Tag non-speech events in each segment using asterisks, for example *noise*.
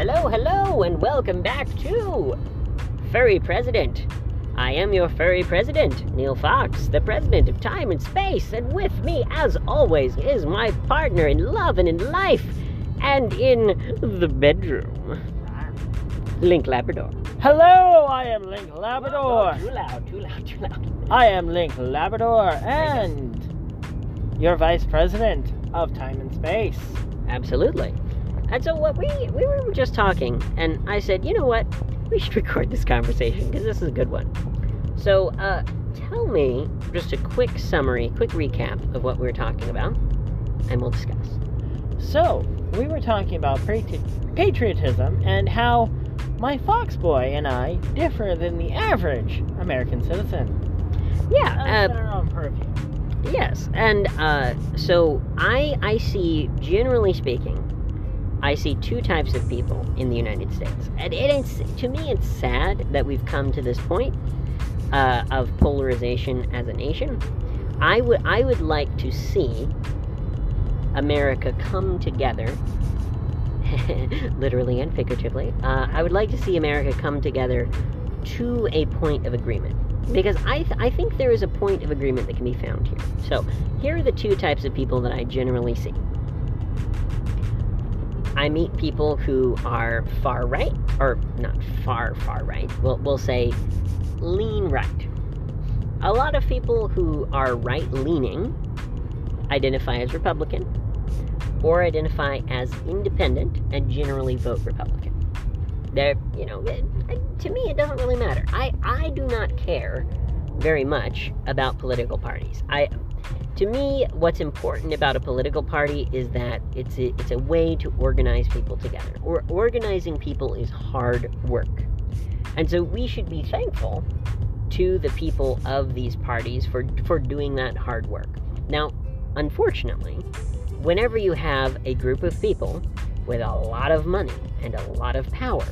Hello, hello, and welcome back to Furry President. I am your furry president, Neil Fox, the president of time and space, and with me, as always, is my partner in love and in life, and in the bedroom, Link Labrador. Hello, I am Link Labrador. Too loud, too loud, too loud. I am Link Labrador and your vice president of time and space. Absolutely. And so what we we were just talking, and I said, you know what, we should record this conversation because this is a good one. So, uh, tell me just a quick summary, quick recap of what we were talking about, and we'll discuss. So, we were talking about patri- patriotism and how my fox boy and I differ than the average American citizen. Yeah. Uh, in our own purview. yes. And uh, so I I see, generally speaking, I see two types of people in the United States, and it is to me it's sad that we've come to this point uh, of polarization as a nation. I would I would like to see America come together, *laughs* literally and figuratively. Uh, I would like to see America come together to a point of agreement because I th- I think there is a point of agreement that can be found here. So here are the two types of people that I generally see. I meet people who are far right, or not far, far right. We'll, we'll say lean right. A lot of people who are right leaning identify as Republican or identify as independent and generally vote Republican. They're, you know, it, to me, it doesn't really matter. I, I do not care very much about political parties. I, to me, what's important about a political party is that it's a, it's a way to organize people together. Or organizing people is hard work. And so we should be thankful to the people of these parties for for doing that hard work. Now, unfortunately, whenever you have a group of people with a lot of money and a lot of power,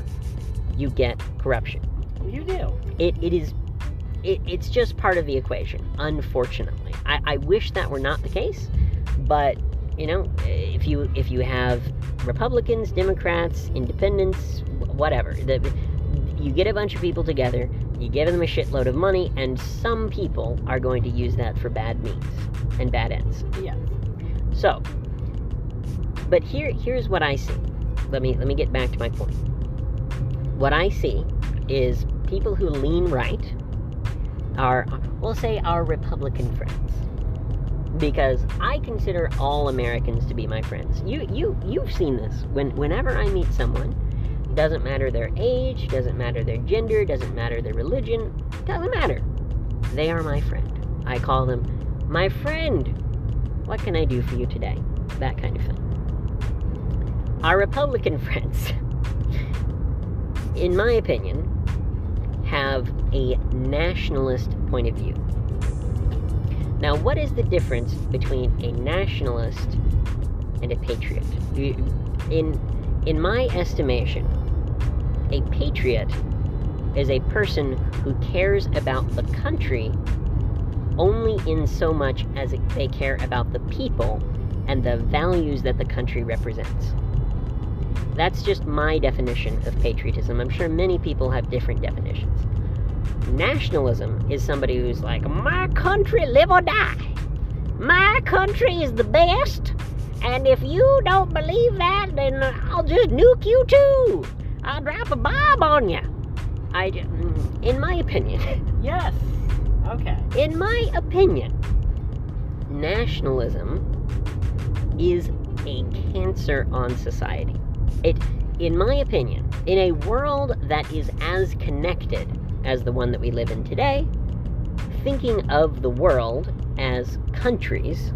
you get corruption. You do. It, it is it, it's just part of the equation unfortunately I, I wish that were not the case but you know if you if you have republicans democrats independents whatever the, you get a bunch of people together you give them a shitload of money and some people are going to use that for bad means and bad ends Yes. so, but here here's what I see. Let me let me get back to my point. What I see is people who lean right are we'll say our Republican friends. Because I consider all Americans to be my friends. You you you've seen this. When whenever I meet someone, doesn't matter their age, doesn't matter their gender, doesn't matter their religion, doesn't matter. They are my friend. I call them my friend. What can I do for you today? That kind of thing. Our Republican *laughs* friends, in my opinion, have a nationalist point of view. Now, what is the difference between a nationalist and a patriot? In, in my estimation, a patriot is a person who cares about the country only in so much as they care about the people and the values that the country represents. That's just my definition of patriotism. I'm sure many people have different definitions. Nationalism is somebody who's like, my country live or die. My country is the best, and if you don't believe that, then I'll just nuke you too. I'll drop a bomb on you. I, mm, in my opinion, *laughs* Yes. Okay. in my opinion, nationalism is a cancer on society. It, in my opinion, in a world that is as connected as the one that we live in today, thinking of the world as countries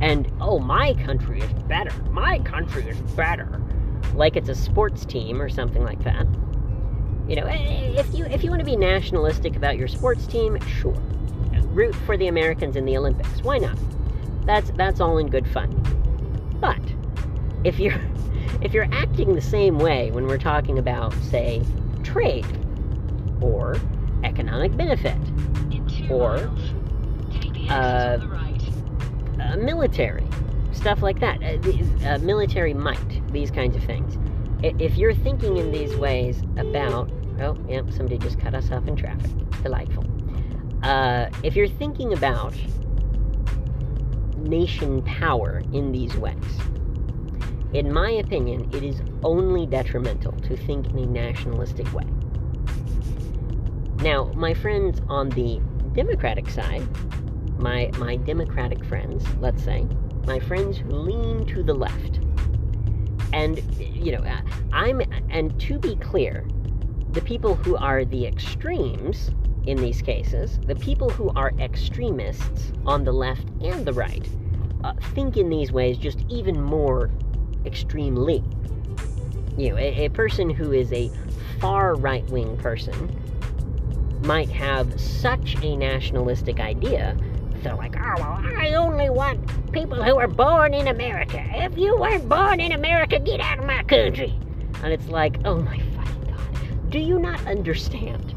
and, oh, my country is better, my country is better, like it's a sports team or something like that. You know, eh, if you if you want to be nationalistic about your sports team, sure root for the Americans in the Olympics. Why not? That's that's all in good fun. But if you're if you're acting the same way when we're talking about, say, trade or economic benefit or uh, uh, military stuff like that, uh, uh, military might, these kinds of things. If you're thinking in these ways about, oh, yep, somebody just cut us off in traffic. Delightful. Uh, if you're thinking about nation power in these ways, in my opinion, it is only detrimental to think in a nationalistic way. Now, my friends on the Democratic side, my my Democratic friends, let's say, my friends who lean to the left, and you know, uh, I'm and to be clear, the people who are the extremes in these cases, the people who are extremists on the left and the right, uh, think in these ways just even more extremely. You know, a, a person who is a far right wing person might have such a nationalistic idea. They're like, oh, well, I only want people who are born in America. If you weren't born in America, get out of my country. And it's like, oh my fucking God. Do you not understand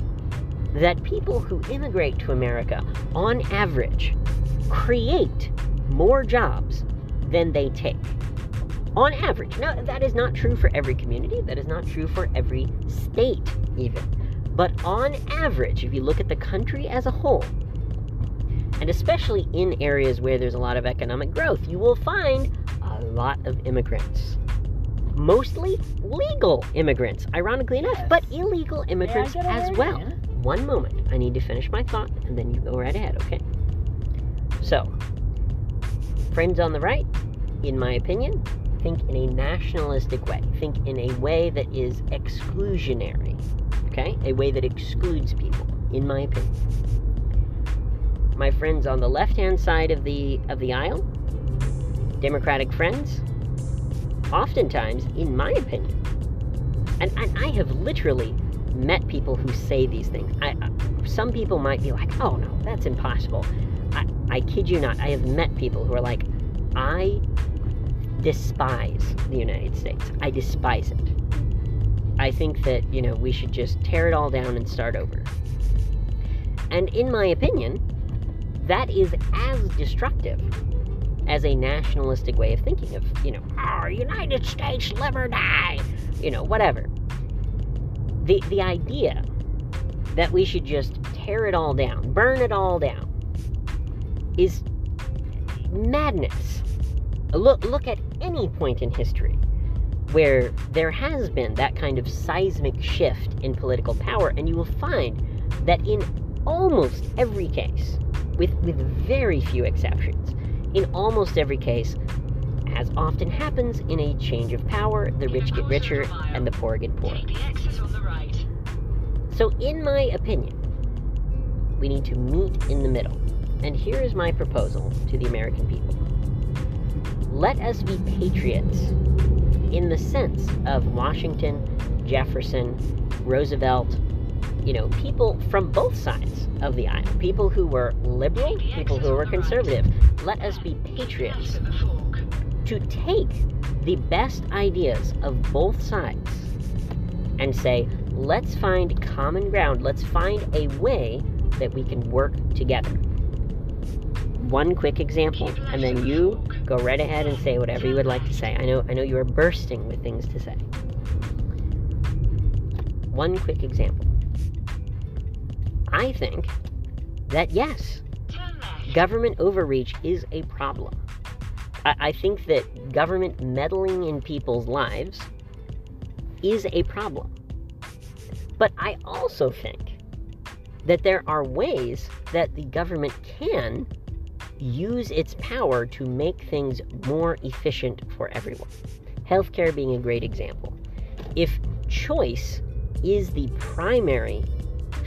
that people who immigrate to America, on average, create more jobs than they take? On average. Now, that is not true for every community, that is not true for every state, even. But on average, if you look at the country as a whole, and especially in areas where there's a lot of economic growth, you will find a lot of immigrants. Mostly legal immigrants, ironically enough, Yes. but illegal immigrants Yeah, I get it as well. One moment. I need to finish my thought, and then you go right ahead, okay? So, friends on the right, in my opinion, think in a nationalistic way. Think in a way that is exclusionary. Okay? A way that excludes people, in my opinion. My friends on the left-hand side of the of the aisle, Democratic friends, oftentimes, in my opinion, and, and I have literally met people who say these things. I, some people might be like, "Oh no, that's impossible." I, I kid you not. I have met people who are like, "I despise the United States. I despise it. I think that, you know, we should just tear it all down and start over. And in my opinion, that is as destructive as a nationalistic way of thinking of, you know, our United States live or die, you know, whatever. The the idea that we should just tear it all down, burn it all down is madness. Look look at any point in history where there has been that kind of seismic shift in political power, and you will find that in almost every case, with, with very few exceptions, in almost every case, as often happens in a change of power, the rich get richer and the poor get poorer. Take the exit on the right. So, in my opinion, we need to meet in the middle. And here is my proposal to the American people let us be patriots in the sense of Washington, Jefferson, Roosevelt, you know, people from both sides of the aisle, people who were liberal, people who were conservative. Let us be patriots to take the best ideas of both sides and say, let's find common ground, let's find a way that we can work together. One quick example, and then you go right ahead and say whatever you would like to say. I know I know you are bursting with things to say. One quick example. I think that yes, government overreach is a problem. I, I think that government meddling in people's lives is a problem. But I also think that there are ways that the government can use its power to make things more efficient for everyone. Healthcare being a great example. If choice is the primary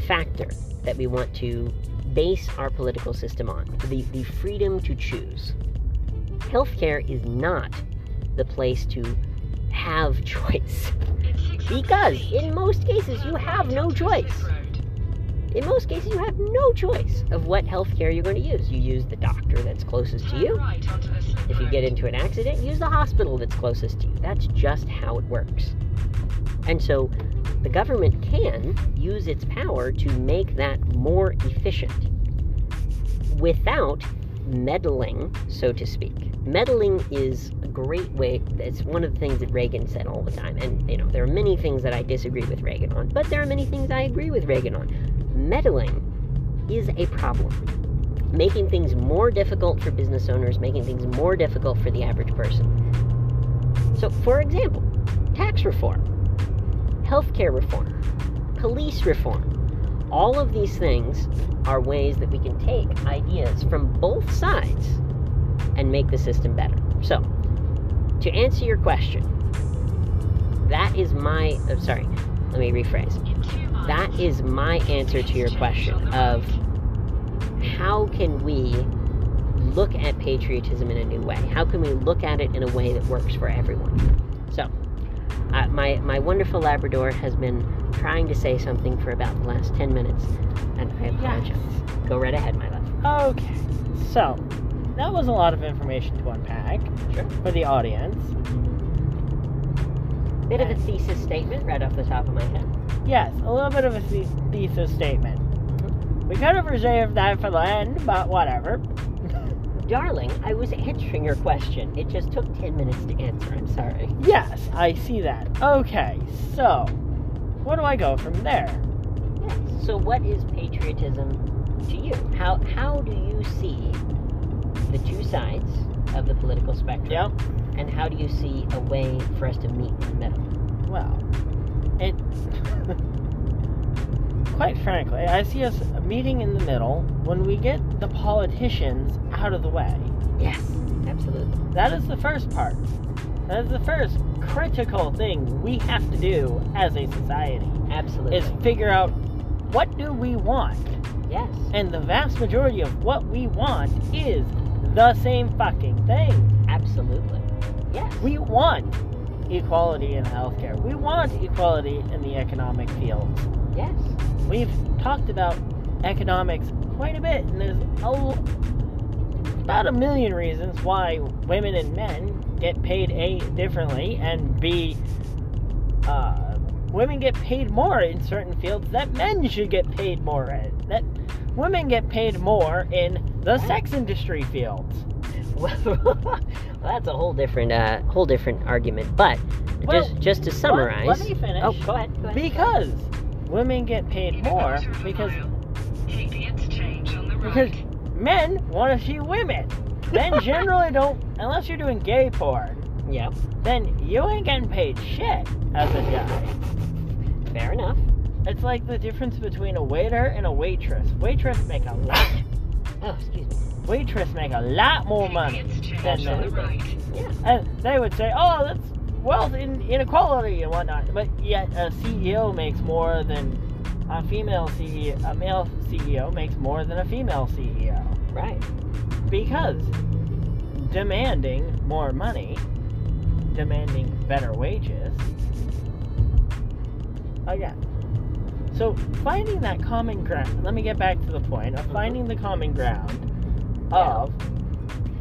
factor that we want to base our political system on, the, the freedom to choose, healthcare is not the place to have *laughs* choice. Because in most cases, you have no choice. In most cases, you have no choice of what healthcare you're going to use. You use the doctor that's closest to you. right onto the Smith If you get into an accident, use the hospital that's closest to you. That's just how it works. And so the government can use its power to make that more efficient without meddling, so to speak. Meddling is a great way. It's one of the things that Reagan said all the time. And, you know, there are many things that I disagree with Reagan on, but there are many things I agree with Reagan on. Meddling is a problem. Making things more difficult for business owners, making things more difficult for the average person. So, for example, tax reform, healthcare reform, police reform. All of these things are ways that we can take ideas from both sides and make the system better. So, to answer your question, that is my. Oh, sorry, let me rephrase. In two miles. That is my answer to your question of how can we look at patriotism in a new way? How can we look at it in a way that works for everyone? So, uh, my, my wonderful Labrador has been trying to say something for about the last 10 minutes, and I apologize. Go right ahead, my love. Okay, so that was a lot of information to unpack Sure. for the audience. Bit of a thesis statement right off the top of my head. Yes, a little bit of a thesis statement. We could have reserved that for the end, but whatever. *laughs* Darling, I was answering your question. It just took 10 minutes to answer. I'm sorry. Yes, I see that. Okay, so where do I go from there? Yes. So, what is patriotism to you? How how do you see the two sides of the political spectrum? Yep. And how do you see a way for us to meet in the middle? Quite frankly, I see us meeting in the middle when we get the politicians out of the way. Yes, absolutely. That is the first part. That is the first critical thing we have to do as a society Absolutely. is figure out what do we want. yes. And the vast majority of what we want is the same fucking thing. Absolutely. Yes. We want equality in healthcare. We want equality in the economic fields. Yes. We've talked about economics quite a bit, and there's a, about a million reasons why women and men get paid A differently, and B, uh, women get paid more in certain fields that men should get paid more in. That women get paid more in the sex industry fields. Well, *laughs* that's a whole different uh, whole different argument. But Well, just just to summarize. let me finish. Oh, go ahead. Go ahead. Because women get paid more because Take the interchange on the because men want to see women. Men *laughs* generally don't, unless you're doing gay porn. Yep. Then you ain't getting paid shit as a guy. Fair enough. It's like the difference between a waiter and a waitress. Waitress make a lot. Oh, excuse me. Waitress make a lot more money than the men. right. Yeah. And they would say, "Oh, that's wealth in inequality and whatnot." But yet, a CEO makes more than a female CEO. A male CEO makes more than a female CEO Right. because demanding more money, demanding better wages. Oh Again. So finding that common ground. Let me get back to the point of mm-hmm. finding the common ground of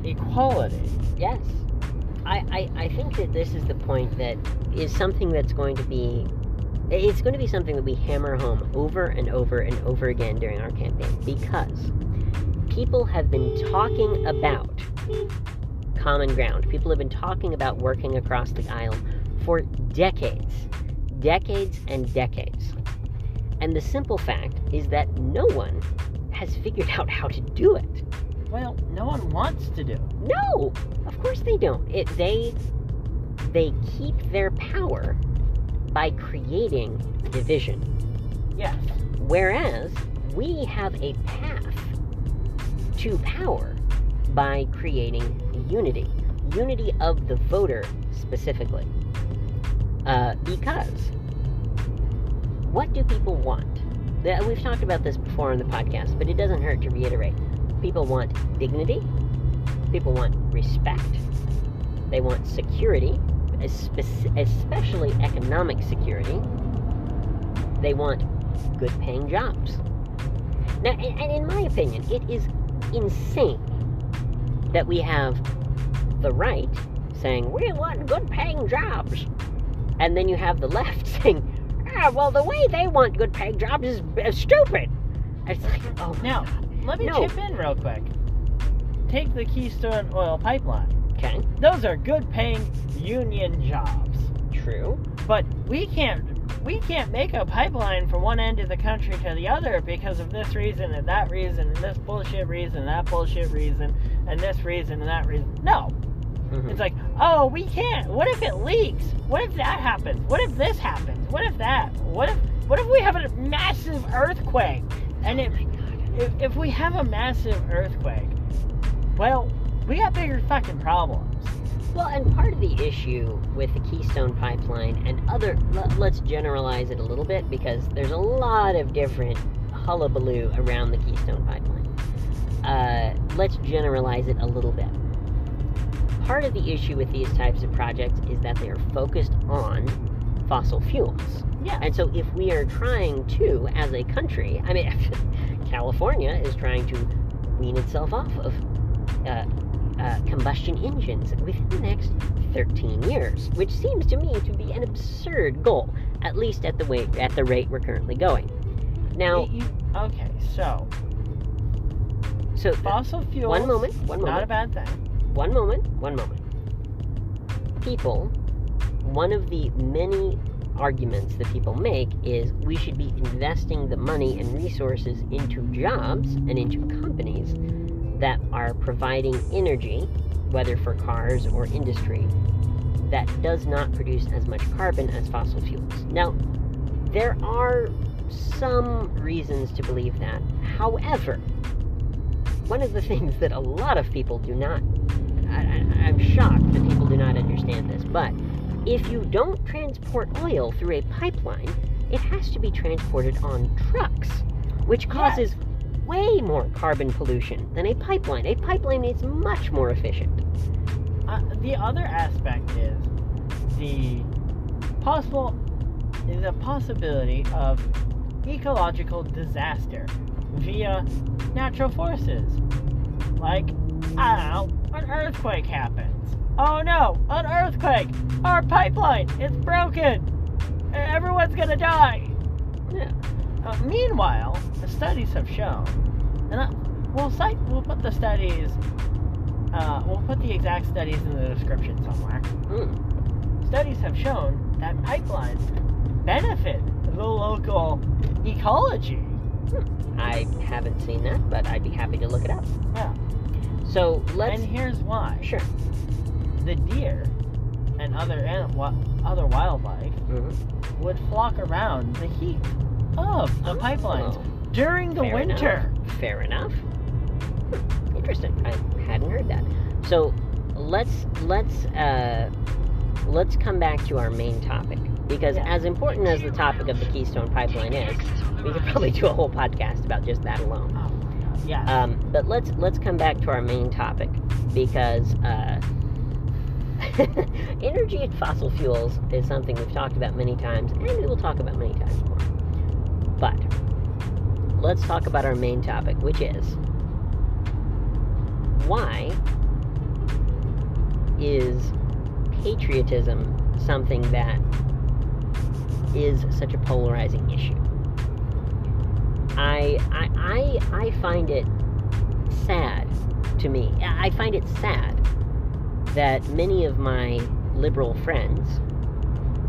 equality. Yes. I, I, I think that this is the point that is something that's going to be it's going to be something that we hammer home over and over and over again during our campaign because people have been talking about common ground. People have been talking about working across the aisle for decades. Decades and decades. And the simple fact is that no one has figured *laughs* out how to do it. Well, no one wants to do. No, of course they don't. It they they keep their power by creating division. Yes. Whereas we have a path to power by creating unity. Unity of the voter specifically. Uh, because what do people want? We've talked about this before on the podcast, but it doesn't hurt to reiterate. People want dignity, people want respect, they want security, especially economic security, they want good paying jobs. Now, and in my opinion, it is insane that we have the right saying, we want good paying jobs. And then you have the left *laughs* saying, ah, well, the way they want good paying jobs is, is stupid. It's like, oh, Now, let me No. chip in real quick. take the Keystone Oil Pipeline. Okay. Those are good paying union jobs. True. But we can't we can't make a pipeline from one end of the country to the other because of this reason and that reason and this bullshit reason and that bullshit reason and this reason and that reason. No. Mm-hmm. It's like, oh, we can't. What if it leaks? What if that happens? What if this happens? What if that? What if what if we have a massive earthquake? And if if, if we have a massive earthquake, well, we got bigger fucking problems. Well, and part of the issue with the Keystone Pipeline and other, l- let's generalize it a little bit because there's a lot of different hullabaloo around the Keystone Pipeline. Uh, let's generalize it a little bit. Part of the issue with these types of projects is that they are focused on fossil fuels. Yeah. And so, if we are trying to, as a country, I mean, *laughs* California is trying to wean itself off of uh, uh, combustion engines within the next 13 years, which seems to me to be an absurd goal, at least at the way at the rate we're currently going. Now, You- okay, so so fossil fuels. one moment, one Not a bad thing. one moment, one moment. People, one of the many arguments that people make is we should be investing the money and resources into jobs and into companies that are providing energy, whether for cars or industry, that does not produce as much carbon as fossil fuels. Now, there are some reasons to believe that. However, one of the *laughs* things that a lot of people do not, I, I'm shocked that people do not understand this, but if you don't transport oil through a pipeline, it has to be transported on trucks, which causes way more carbon pollution than a pipeline. A pipeline is much more efficient. Uh, the other aspect is the possible the possibility of ecological disaster via natural forces. Like, I don't know, an earthquake happens. Oh no, an earthquake! Our pipeline is broken! Everyone's gonna die! Yeah. Uh, meanwhile, the studies have shown, and I, we'll cite, we'll put the studies, uh, we'll put the exact studies in the description somewhere. Mm. Studies have shown that pipelines benefit the local ecology. I haven't seen that, but I'd be happy to look it up. Yeah. So let's. And here's why: Sure. The deer and other anim- other wildlife Mhm. would flock around the heat of the pipelines Oh, during the fair winter. Enough. Fair enough. Hmm, Interesting. I hadn't heard that. So let's let's uh, let's come back to our main topic because Yeah. as important as the topic of the Keystone Pipeline is, we could probably do a whole podcast about just that alone. Oh my god! Yes. Um, but let's let's come back to our main topic because uh, *laughs* energy and fossil fuels is something we've talked about many times, and we will talk about many times more. But let's talk about our main topic, which is why is patriotism something that is such a polarizing issue? I, I, I, I find it sad to me. I find it sad that many of my liberal friends,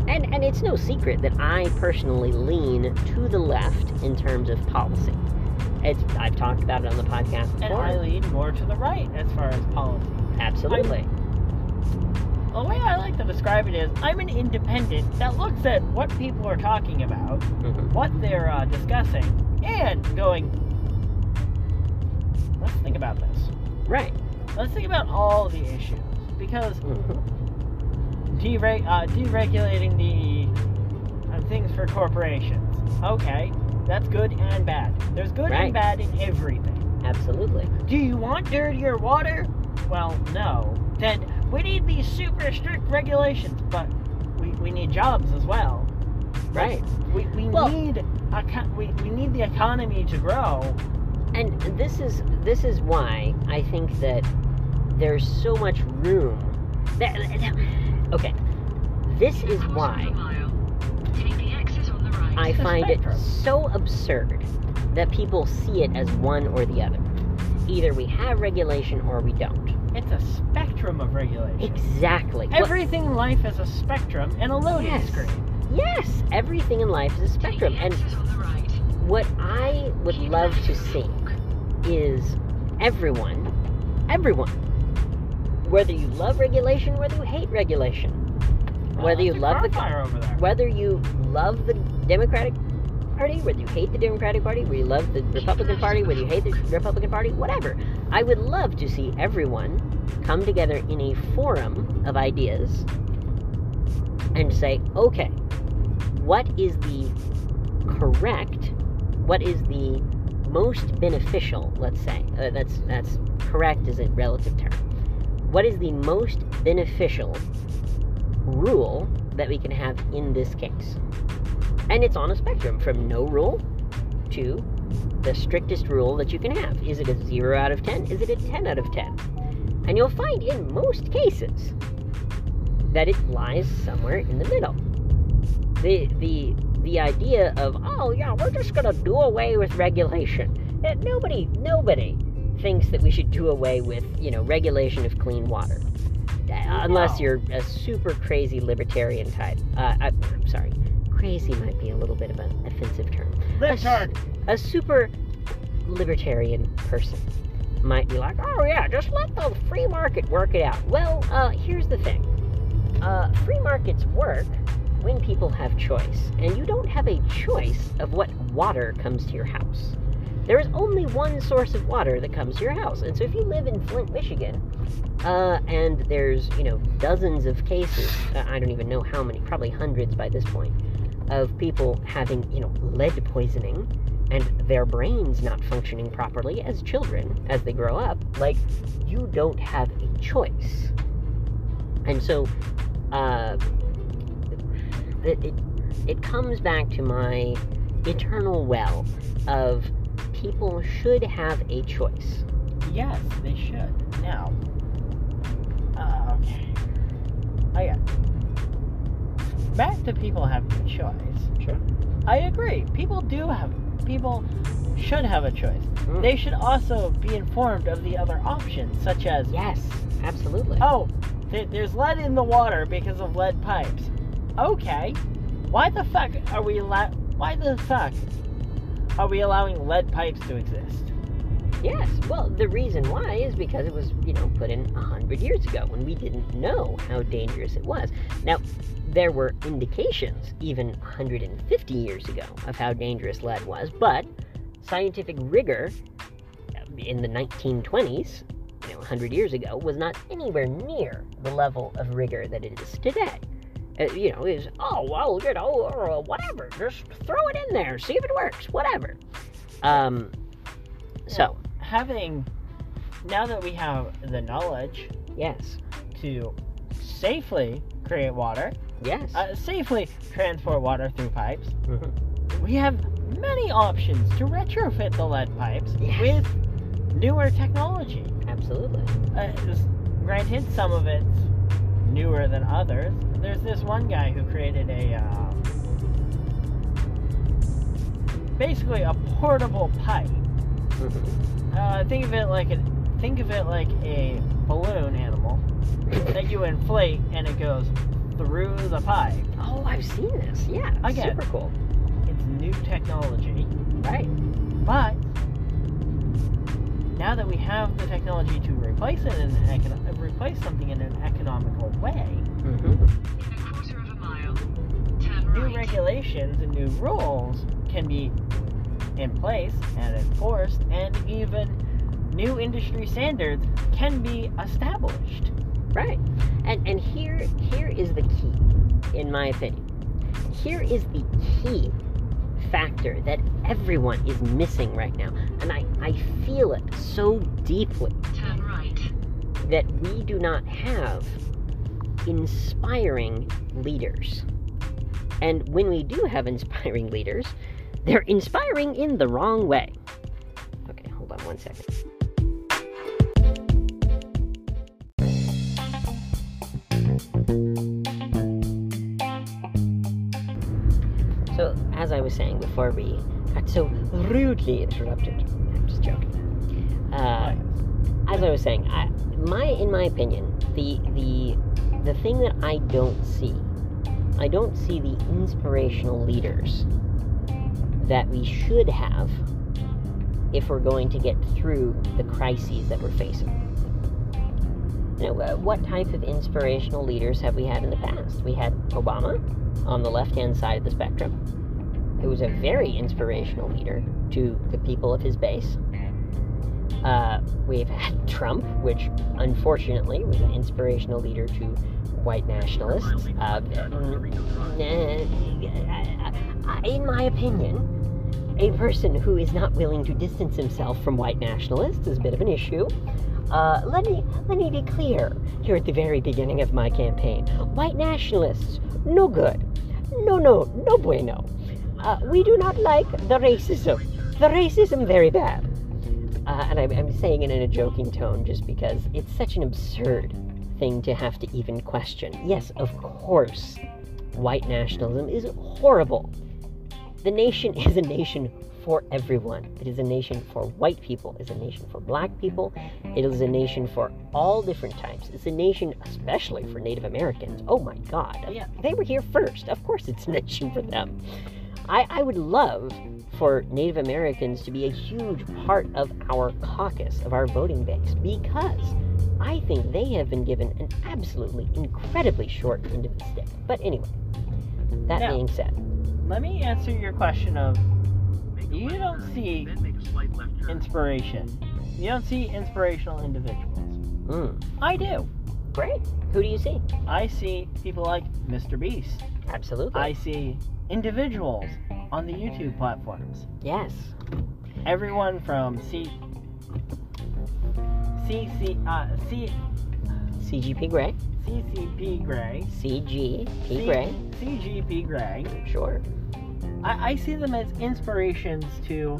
and, and it's no secret that I personally lean to the left in terms of policy. It's, I've talked about it on the podcast and. I lean more to the right as far as policy. Absolutely. The way I like to describe it is I'm an independent that looks at what people are talking about, Mhm. what they're uh, discussing, and going, let's think about this. Right. Let's think about all the issues. Because Mhm. dere- uh, deregulating the uh, things for corporations. Okay, that's good and bad. There's good Right. and bad in everything. Absolutely. Do you want dirtier water? Well, no. Then we need these super strict regulations, but we, we need jobs as well. Right. We, we Well- need we, we need the economy to grow. And this is this is why I think that there's so much room. That, that- okay. This is why Take the exit on the right. I find it so absurd that people see it as one or the other. Either we have regulation or we don't. It's a spectrum of regulation. Exactly. Everything in life is a spectrum and a loading Yes. screen. yes, everything in life is a spectrum. And exit on the right. what I would love to to see is everyone, everyone, whether you love regulation, whether you hate regulation, whether Oh, you love the fire over there. whether you love the Democratic Party, whether you hate the Democratic Party, whether you love the Republican Party, whether you hate the Republican Party, whatever. I would love to see everyone come together in a forum of ideas and say, okay, what is the correct, what is the most beneficial, let's say, uh, that's, that's correct is a relative term. What is the most beneficial rule that we can have in this case. And it's on a spectrum from no rule to the strictest rule that you can have. Is it a 0 out of 10? Is it a 10 out of 10? And you'll find in most cases that it lies somewhere in the middle. The the the idea of oh yeah we're just gonna do away with regulation. Eh, Nobody nobody thinks that we should do away with you know regulation of clean water, Uh, unless you're a super crazy libertarian type. Uh, I, I'm sorry, crazy might be a little bit of an offensive term. Libtard. A super libertarian person might be like, oh yeah, just let the free market work it out. Well, uh, here's the thing. Uh, free markets work when people have choice, and you don't have a choice of what water comes to your house. There is only one source of water that comes to your house, and so if you live in Flint, Michigan, uh, and there's you know dozens of cases, uh, I don't even know how many, probably hundreds by this point, of people having you know lead poisoning and their brains not functioning properly as children as they grow up, like you don't have a choice. And so, uh, it, it it comes back to my eternal well of people should have a choice. Yes, they should. Now, uh, okay. I got back to people having a choice. Sure. I agree. People do have. People should have a choice. Mm. They should also be informed of the other options, such as Yes, absolutely. oh, th- there's lead in the water because of lead pipes. Okay, why the fuck are we allow? Why the fuck are we allowing lead pipes to exist? Yes. Well, the reason why is because it was, you know, put in a hundred years ago when we didn't know how dangerous it was. Now, there were indications even 150 years ago of how dangerous lead was, but scientific rigor uh, in the 1920s, you know, 100 years ago, was not anywhere near the level of rigor that it is today. Uh, you know, is oh well, you know, or whatever, just throw it in there, see if it works, whatever. Um, so having now that we have the knowledge yes, to safely create water, yes, uh, safely transport water through pipes, Mhm. we have many options to retrofit the lead pipes Yes. with newer technology. absolutely. Uh, granted, some of it's newer than others. There's this one guy who created a uh, basically a portable pipe. Mhm. Uh, think of it like a think of it like a balloon animal that you inflate and it goes through the pipe. Oh, I've seen this. Yeah, Again. super cool. It's new technology, Right. but now that we have the technology to replace it in an econo- replace something in an economical way, hmm In a of a mile, new right. regulations and new rules can be in place and enforced, and even new industry standards can be established. Right. And and here here is the key, in my opinion. Here is the key factor that everyone is missing right now. And I, I feel it so deeply Turn right. that we do not have inspiring leaders. And when we do have inspiring leaders, they're inspiring in the wrong way. Okay, hold on one second. So, as I was saying before we got so rudely interrupted, I'm just joking. Uh, as I was saying, I, my in my opinion, the the the thing that I don't see, I don't see the inspirational leaders that we should have if we're going to get through the crises that we're facing. You know, uh, what type of inspirational leaders have we had in the past? We had Obama on the left-hand side of the spectrum, who was a very inspirational leader to the people of his base. Uh, we've had Trump, which unfortunately was an inspirational leader to white nationalists. Uh, in my opinion, a person who is not willing to distance himself from white nationalists is a bit of an issue. Uh, let me let me be clear here at the very beginning of my campaign. White nationalists, no good. No, no, no bueno. Uh, we do not like the racism. The racism very bad. Uh, and I'm, I'm saying it in a joking tone just because it's such an absurd thing to have to even question. Yes, of course, white nationalism is horrible. The nation *laughs* is a nation for everyone. It is a nation for white people. It's a nation for black people. It is a nation for all different types. It's a nation, especially for Native Americans. Oh my God. Yeah. They were here first. Of course, it's a nation for them. I, I would love for Native Americans to be a huge part of our caucus, of our voting base, because I think they have been given an absolutely incredibly short end of the stick. But anyway, that Now- being said, Let me answer your question of you don't see inspiration. You don't see inspirational individuals. mm, I do. great. Who do you see? I see people like Mr. Beast. Absolutely. I see individuals on the YouTube platforms. yes. Everyone from C CC uh, C CGP Grey. CCP Gray. CGP C- Grey. CGP Grey. Sure. I, I see them as inspirations to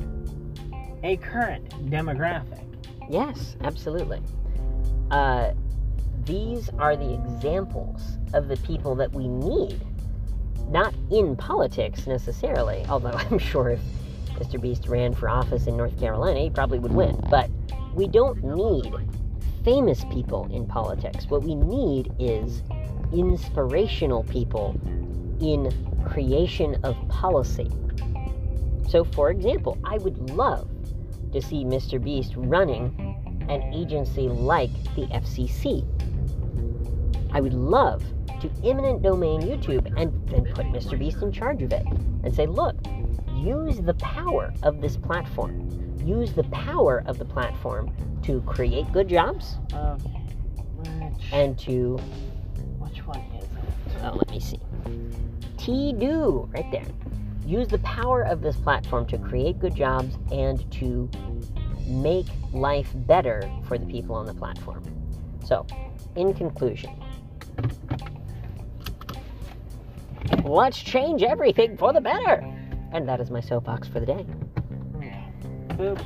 a current demographic. Yes, absolutely. Uh, these are the examples of the people that we need, not in politics necessarily, although *laughs* I'm sure if Mr. Beast ran for office in North Carolina, he probably would win. But we don't need famous people in politics. What we need is inspirational people in creation of policy. So, for example, I would love to see Mr. Beast running an agency like the FCC. I would love to eminent domain YouTube and then put Mr. Beast in charge of it and say, look, use the power of this platform. Use the power of the platform to create good jobs Uh, and to, which one is it? oh, let me see. T do right there. Use the power of this platform to create good jobs and to make life better for the people on the platform. So, in conclusion, let's change everything for the better. And that is my soapbox for the day. Boop.